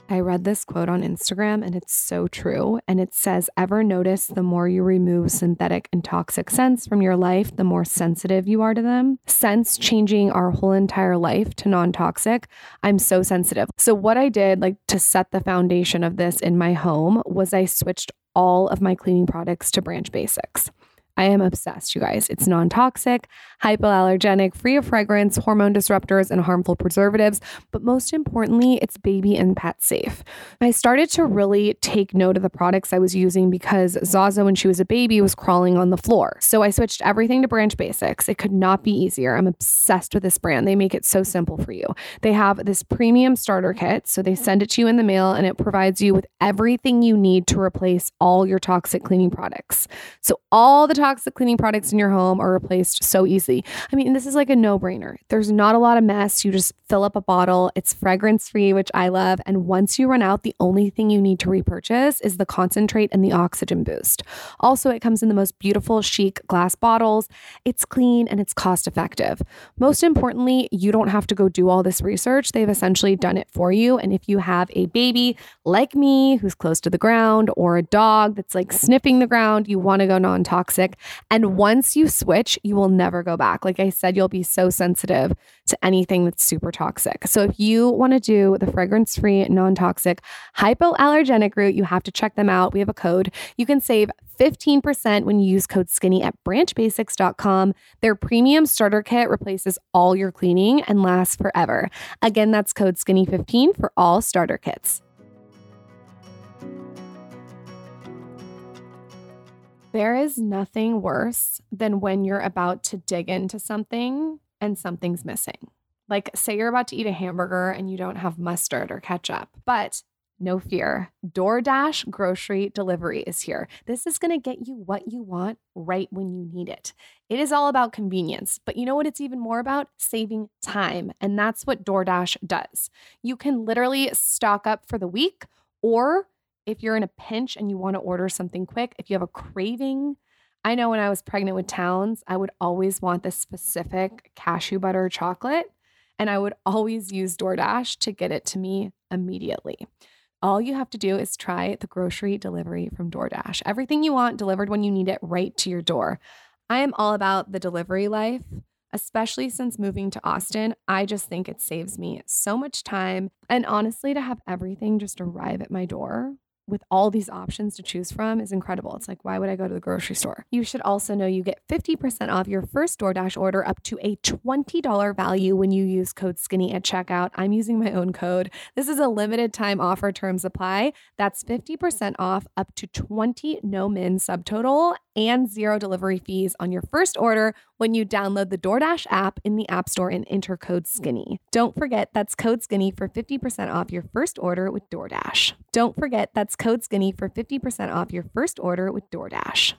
I read this quote on Instagram and it's so true. And it says, Ever notice the more you remove synthetic and toxic scents from your life, the more sensitive you are to them? Scents changing our whole entire life to non toxic. I'm so sensitive. So, what I did, like to set the foundation of this in my home, was I switched all of my cleaning products to Branch Basics. I am obsessed, you guys. It's non toxic, hypoallergenic, free of fragrance, hormone disruptors, and harmful preservatives. But most importantly, it's baby and pet safe. I started to really take note of the products I was using because Zaza, when she was a baby, was crawling on the floor. So I switched everything to Branch Basics. It could not be easier. I'm obsessed with this brand. They make it so simple for you. They have this premium starter kit. So they send it to you in the mail and it provides you with everything you need to replace all your toxic cleaning products. So all the toxic cleaning products in your home are replaced so easily. I mean, this is like a no brainer. There's not a lot of mess. You just fill up a bottle, it's fragrance free, which I love. And once you run out, the only thing you need to repurchase is the concentrate and the oxygen boost. Also, it comes in the most beautiful, chic glass bottles. It's clean and it's cost effective. Most importantly, you don't have to go do all this research. They've essentially done it for you. And if you have a baby like me who's close to the ground or a dog that's like sniffing the ground, you want to go non toxic. And once you switch, you will never go back. Like I said, you'll be so sensitive to anything that's super toxic. So if you want to do the fragrance free, non toxic, hypoallergenic route, you have to check them out. We have a code. You can save 15% when you use code skinny at branchbasics.com. Their premium starter kit replaces all your cleaning and lasts forever. Again, that's code skinny15 for all starter kits. There is nothing worse than when you're about to dig into something and something's missing. Like, say you're about to eat a hamburger and you don't have mustard or ketchup, but no fear. DoorDash grocery delivery is here. This is going to get you what you want right when you need it. It is all about convenience, but you know what it's even more about? Saving time. And that's what DoorDash does. You can literally stock up for the week, or if you're in a pinch and you want to order something quick, if you have a craving, I know when I was pregnant with Towns, I would always want this specific cashew butter chocolate, and I would always use DoorDash to get it to me immediately. All you have to do is try the grocery delivery from DoorDash. Everything you want delivered when you need it right to your door. I am all about the delivery life, especially since moving to Austin. I just think it saves me so much time. And honestly, to have everything just arrive at my door with all these options to choose from is incredible. It's like, why would I go to the grocery store? You should also know you get 50% off your first DoorDash order up to a $20 value when you use code SKINNY at checkout. I'm using my own code. This is a limited time offer, terms apply. That's 50% off up to 20 no min subtotal and zero delivery fees on your first order when you download the DoorDash app in the App Store and enter code SKINNY. Don't forget that's code SKINNY for 50% off your first order with DoorDash. Don't forget that's code SKINNY for 50% off your first order with DoorDash.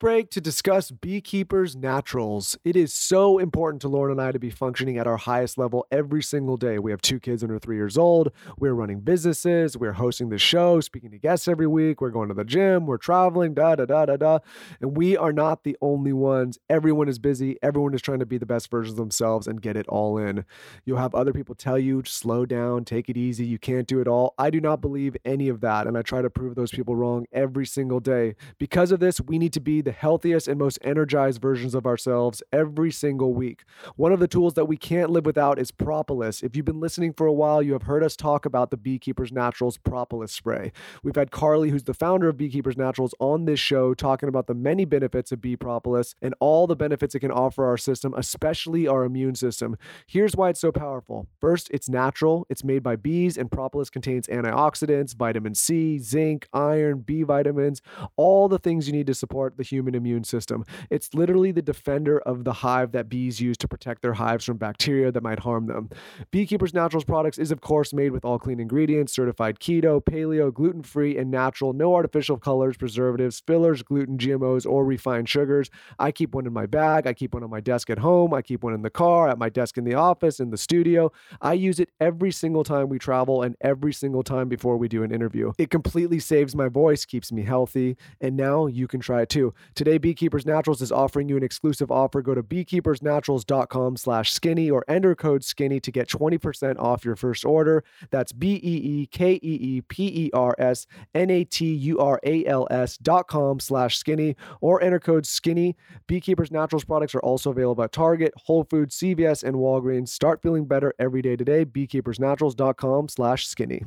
Break to discuss Beekeepers Naturals. It is so important to Lauryn and I to be functioning at our highest level every single day. We have two kids under three years old. We're running businesses. We're hosting the show, speaking to guests every week. We're going to the gym. We're traveling, da da da da da. And we are not the only ones. Everyone is busy. Everyone is trying to be the best versions of themselves and get it all in. You'll have other people tell you, slow down, take it easy. You can't do it all. I do not believe any of that. And I try to prove those people wrong every single day. Because of this, we need to be the healthiest and most energized versions of ourselves every single week. One of the tools that we can't live without is propolis. If you've been listening for a while, you have heard us talk about the Beekeepers Naturals propolis spray. We've had Carly, who's the founder of Beekeepers Naturals, on this show talking about the many benefits of bee propolis and all the benefits it can offer our system, especially our immune system. Here's why it's so powerful. First, it's natural, it's made by bees, and propolis contains antioxidants, vitamin C, zinc, iron, B vitamins, all the things you need to support the human immune system. It's literally the defender of the hive that bees use to protect their hives from bacteria that might harm them. Beekeepers Naturals products is, of course, made with all clean ingredients, certified keto, paleo, gluten free, and natural, no artificial colors, preservatives, fillers, gluten, GMOs, or refined sugars. I keep one in my bag. I keep one on my desk at home. I keep one in the car, at my desk in the office, in the studio. I use it every single time we travel and every single time before we do an interview. It completely saves my voice, keeps me healthy, and now you can try it too. Today, Beekeepers Naturals is offering you an exclusive offer. Go to beekeepersnaturals.com slash skinny or enter code skinny to get 20% off your first order. That's B-E-E-K-E-E-P-E-R-S-N-A-T-U-R-A-L-S dot com slash skinny or enter code skinny. Beekeepers Naturals products are also available at Target, Whole Foods, CVS, and Walgreens. Start feeling better every day today. Beekeepersnaturals.com slash skinny.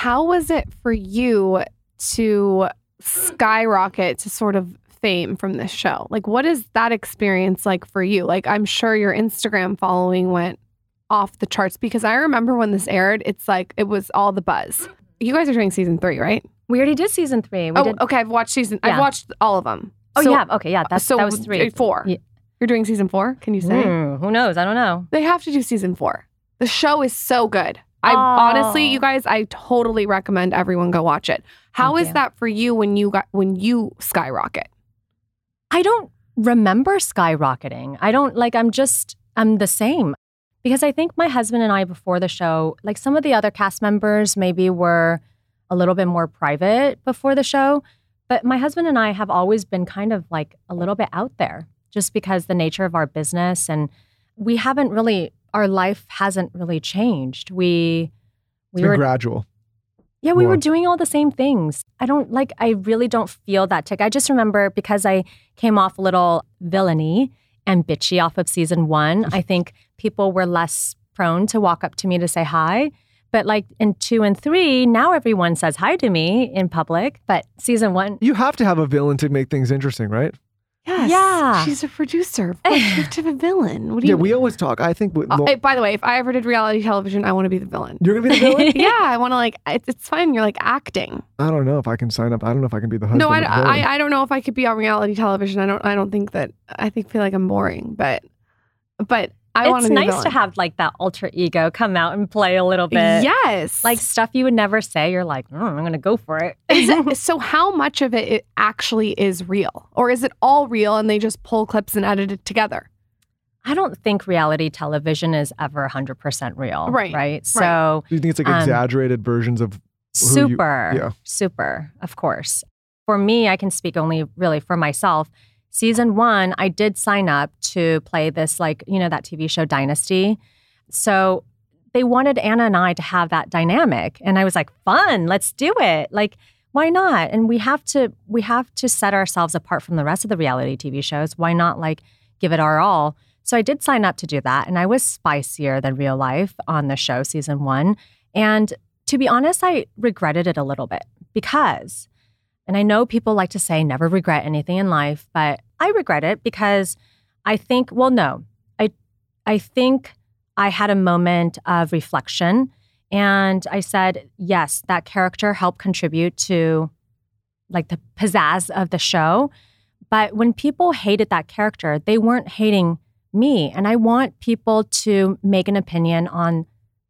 How was it for you to skyrocket to sort of fame from this show? Like, what is that experience like for you? Like, I'm sure your Instagram following went off the charts because I remember when this aired, it's like it was all the buzz. You guys are doing season three, right? We already did season three. We oh, did. okay. I've watched season. I've watched all of them. Oh, So- yeah. Okay. Yeah. That's, so that was three. four. Yeah. You're doing season four. Can you say? Hmm, who knows? I don't know. They have to do season four. The show is so good. I Oh. honestly, you oh. guys, I totally recommend everyone go watch it. How Thank is you. that for you when you got when you skyrocket? I don't remember skyrocketing. I don't like, I'm just, I'm the same. Because I think my husband and I, before the show, like some of the other cast members maybe were a little bit more private before the show. But my husband and I have always been kind of like a little bit out there just because the nature of our business and we haven't really, our life hasn't really changed. We, It's we been were gradual. yeah, we More. were doing all the same things. I don't like, I really don't feel that tick. I just remember because I came off a little villainy and bitchy off of season one, I think people were less prone to walk up to me to say hi. But like in two and three, now everyone says hi to me in public. But season one, You have to have a villain to make things interesting, right? Yes. Yeah. She's a producer. Of course, to have a villain. What do you? Yeah, you we always talk. I think we, Uh, hey, by the way, if I ever did reality television, I want to be the villain. you're gonna be the villain. yeah, I want to like. It's, it's fine. You're like acting. I don't know if I can sign up. I don't know if I can be the husband. no, I, of the villain. I, I don't know if I could be on reality television. I don't. I don't think that. I think feel like I'm boring, but but I want it's to be the nice to have like that alter ego come out and play a little bit. Yes, Like stuff you would never say. You're like, "Mm, I'm going to go for it. Is it, so how much of it, it actually is real, or is it all real and they just pull clips and edit it together? I don't think reality television is ever 100% real. Right, Right. So Do you think it's like Um, exaggerated versions of? Who you- super, yeah. super, of course. For me, I can speak only really for myself. Season one, I did sign up to play this, like, you know, that TV show Dynasty. so they wanted Anna and I to have that dynamic. And I was like, fun, let's do it. Like, why not? And we have to we have to set ourselves apart from the rest of the reality TV shows. Why not like give it our all? So I did sign up to do that. And I was spicier than real life on the show season one. And to be honest, I regretted it a little bit because, and I know people like to say never regret anything in life, but I regret it because I think, well, no, I I think I had a moment of reflection and I said, yes, that character helped contribute to like the pizzazz of the show. But when people hated that character, they weren't hating me. And I want people to make an opinion on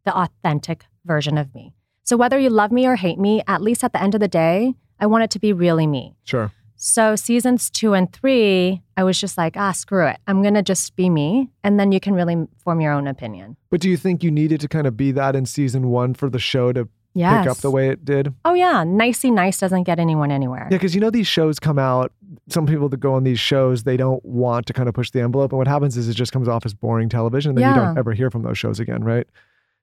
the authentic version of me. So whether you love me or hate me, at least at the end of the day, I want it to be really me. Sure. So seasons two and three, I was just like, ah, screw it. I'm gonna just be me, and then you can really form your own opinion. But do you think you needed to kind of be that in season one for the show to Yes. pick up the way it did? Oh yeah, nicey nice doesn't get anyone anywhere. Yeah, because you know these shows come out. Some people that go on these shows, they don't want to kind of push the envelope, and what happens is it just comes off as boring television, and then you don't ever hear from those shows again, right?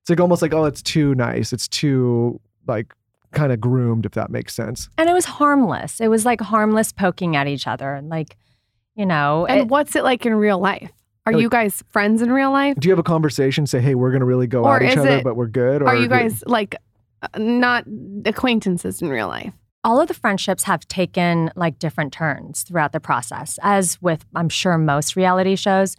It's like almost like, oh, it's too nice. It's too like kind of groomed, if that makes sense. And it was harmless. It was like harmless poking at each other, And like you know. And it- what's it like in real life? Are Like- you guys friends in real life? Do you have a conversation? Say, hey, we're gonna really go Or at each other, it- but we're good. Or Are you do- guys like uh, not acquaintances in real life? all of the friendships have taken like different turns throughout the process, as with, I'm sure, most reality shows.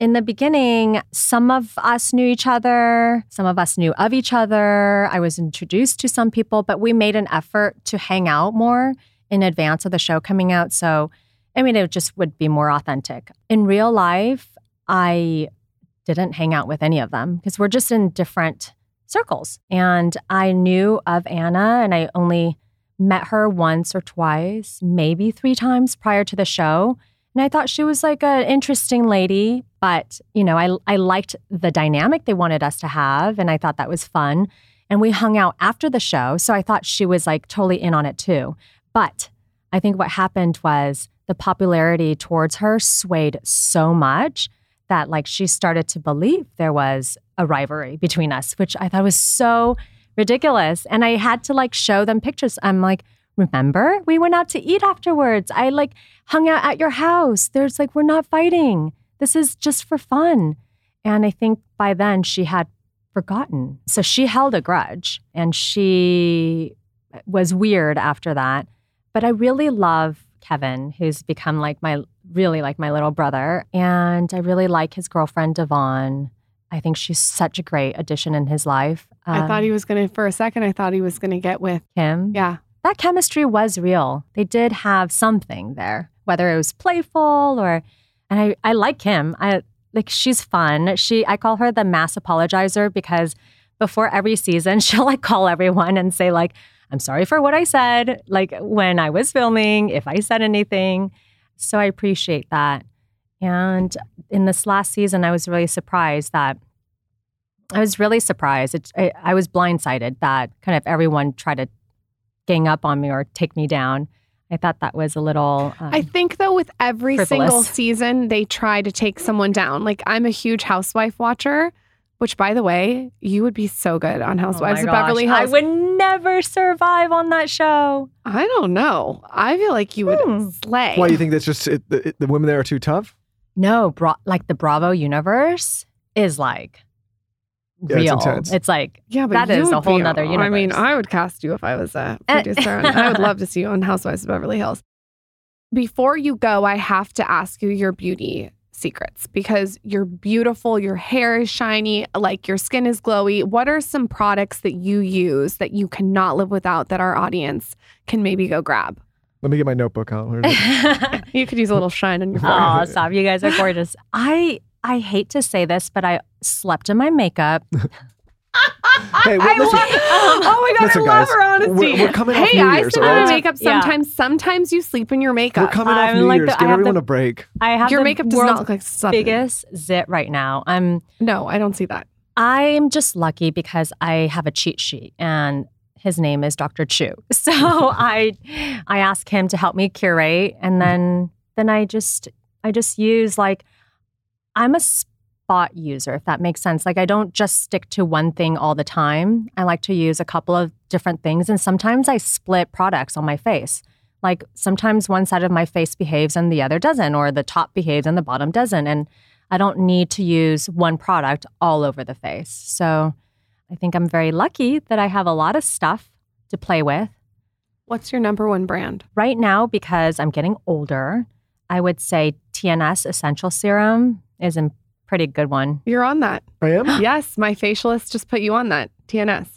In the beginning, some of us knew each other, some of us knew of each other. I was introduced to some people, but we made an effort to hang out more in advance of the show coming out. So, I mean, it just would be more authentic. In real life, I didn't hang out with any of them because we're just in different circles. And I knew of Anna and I only met her once or twice, maybe three times prior to the show. And I thought she was like an interesting lady, but you know, I I liked the dynamic they wanted us to have and I thought that was fun. And we hung out after the show, so I thought she was like totally in on it too. But I think what happened was the popularity towards her swayed so much that like she started to believe there was a rivalry between us, which I thought was so ridiculous. And I had to like show them pictures. I'm like, remember, we went out to eat afterwards. I like hung out at your house. There's like, we're not fighting. This is just for fun. And I think by then she had forgotten. So she held a grudge and she was weird after that. But I really love Kevin, who's become like my really like my little brother. And I really like his girlfriend, Devon. I think she's such a great addition in his life. I thought he Um, was going to, for a second, I thought he was going to get with, Kim. yeah. That chemistry was real. They did have something there, whether it was playful or, and I, I like him. I like she's fun. She, I call her the mass apologizer because before every season, she'll like call everyone and say like, I'm sorry for what I said, like when I was filming, if I said anything. So I appreciate that. And in this last season, I was really surprised that I was really surprised. It, I, I was blindsided that kind of everyone tried to gang up on me or take me down. I thought that was a little. Um, I think though with every frivolous. single season they try to take someone down. Like I'm a huge housewife watcher, which by the way, you would be so good on oh Housewives my of Beverly Hills. I would never survive on that show. I don't know. I feel like you would Hmm. slay. Why do you think that's just it, the, it- the women there are too tough? No, bra- like the Bravo universe is like Yeah, it's real. intense. like yeah, but that is you is a would whole be- nother I mean. I would cast you if I was a Eh. producer. and I would love to see you on Housewives of Beverly Hills. Before you go, I have to ask you your beauty secrets because you're beautiful, your hair is shiny, like your skin is glowy. What are some products that you use that you cannot live without that our audience can maybe go grab? Let me get my notebook out. Where is it? You could use a little shine on your forehead. Oh, stop! You guys are gorgeous. I I hate to say this, but I slept in my makeup. hey, oh I listen, love, oh my god, Listen, I love guys, her honesty. we're- we're coming off hey, New I Year's, sleep in alright? my makeup Yeah. sometimes. Sometimes you sleep in your makeup. we're coming off I'm New like Year's. the- I Give have everyone the- a break. I have your the makeup does not look like something. biggest zit right now. I'm No, I don't see that. I'm just lucky because I have a cheat sheet and his name is Dr. Chiu. So I I ask him to help me curate and then then I just I just use like I'm a spot user, if that makes sense. Like I don't just stick to one thing all the time. I like to use a couple of different things. And sometimes I split products on my face. Like sometimes one side of my face behaves and the other doesn't, or the top behaves and the bottom doesn't. And I don't need to use one product all over the face. So I think I'm very lucky that I have a lot of stuff to play with. What's your number one brand? Right now, because I'm getting older, I would say TNS Essential Serum is a pretty good one. You're on that. I am. yes, my facialist just put you on that. TNS.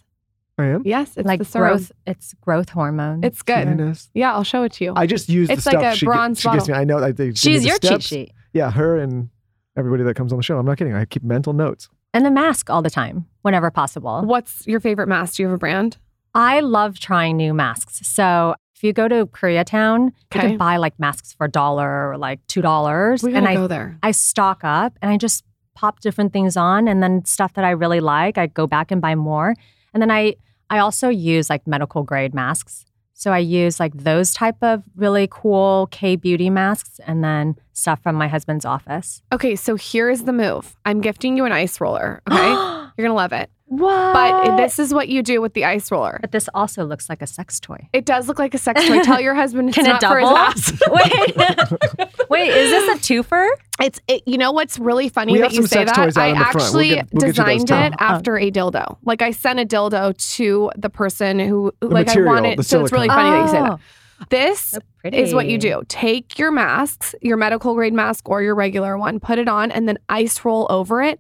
I am. Yes, it's like the serum. growth, it's growth hormone. It's good. TNS. Yeah, I'll show it to you. I just use It's the like stuff a she, gi- bronze she gives me. bottle. I know. I, they give me She's the your cheat sheet. Yeah, her and everybody that comes on the show. I'm not kidding. I keep mental notes. And a mask all the time, whenever possible. What's your favorite mask? Do you have a brand? I love trying new masks. So if you go to Koreatown, you can buy like masks for a dollar or like two dollars. We And I go there. I stock up and I just pop different things on and then stuff that I really like, I go back and buy more. And then I I also use like medical grade masks. So I use like those type of really cool K beauty masks and then stuff from my husband's office. Okay, so here's the move. I'm gifting you an ice roller. Okay, you're gonna love it. What? But this is what you do with the ice roller. but this also looks like a sex toy. It does look like a sex toy. Tell your husband it's Can not it for his double? ass. Wait. Wait, is this a twofer? It's it, you know what's really funny We that you say that. I in the front. We'll actually get- we'll get you designed too. it after a dildo. Like I sent a dildo to the person who like material, I wanted. the so it's really silicone. funny that you say that. Oh, This so is what you do. Take your masks, your medical grade mask or your regular one, put it on, and then ice roll over it.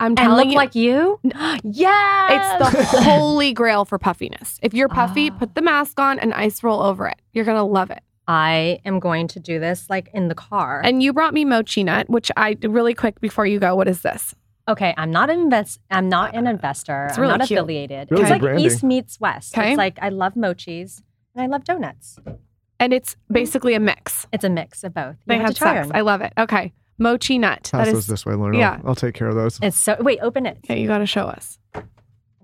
I'm And telling look you, like you? yeah, it's the holy grail for puffiness. If you're puffy, Ah. put the mask on and ice roll over it. You're gonna love it. I am going to do this like in the car. And you brought me Mochinut, which I really quick before you go. What is this? okay, I'm not an invest. I'm not an investor. It's I'm not cute. affiliated. Really it's like branding. East meets West. Okay. It's like I love mochis and I love donuts. And it's basically a mix. It's a mix of both. You They have have to try sex. them. I love it. Okay, Mochinut. Pass that those is. this way, Lauryn. yeah. I'll, I'll take care of those. It's so wait, open it. Okay, you got to show us.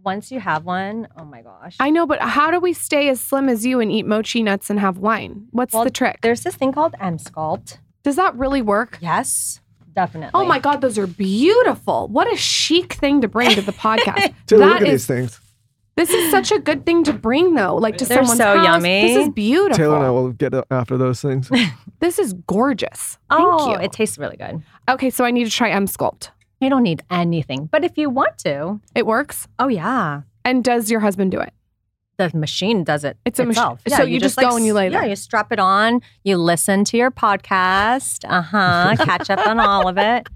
Once you have one, oh my gosh. I know, but how do we stay as slim as you and eat mochi nuts and have wine? What's Well, the trick? There's this thing called Emsculpt. Does that really work? Yes, definitely. Oh my God, those are beautiful. What a chic thing to bring to the podcast. to That look at is- these things. This is such a good thing to bring, though, like to They're someone's so house. yummy. This is beautiful. Taylor and I will get after those things. This is gorgeous. Thank oh, you. it tastes really good. okay, so I need to try Emsculpt. You don't need anything, but if you want to, It works. oh yeah, And does your husband do it? The machine does it. It's a machi- itself. so you just go and you lay there. Yeah, you strap it on. You listen to your podcast. Uh huh. catch up on all of it.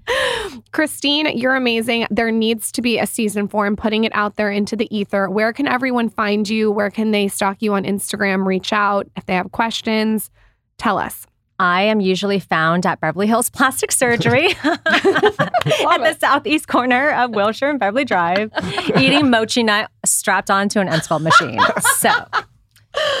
Christine, you're amazing. There needs to be a season four and putting it out there into the ether. Where can everyone find you? Where can they stalk you on Instagram? Reach out if they have questions. Tell us. I am usually found at Beverly Hills Plastic Surgery at the southeast corner of Wilshire and Beverly Drive, eating Mochinut strapped onto an Emsculpt machine. So,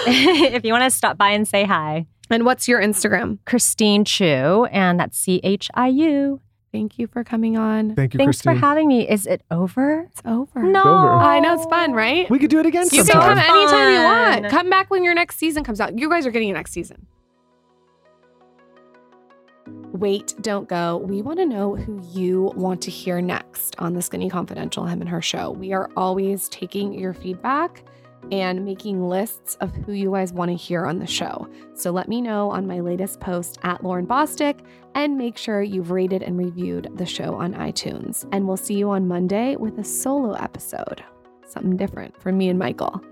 if you want to stop by and say hi, And what's your Instagram? Christine Chiu, and that's C H I U. Thank you for coming on. Thank you, Thanks Christine. for having me. Is it over? It's over. No. over. I know it's fun, right? we could do it again You can come anytime you want. Come back when your next season comes out. You guys are getting a next season. Wait, don't go. We want to know who you want to hear next on the Skinny Confidential Him and Her show. We are always taking your feedback and making lists of who you guys want to hear on the show. So let me know on my latest post at Lauryn Bosstick and make sure you've rated and reviewed the show on iTunes. And we'll see you on Monday with a solo episode, something different from me and Michael.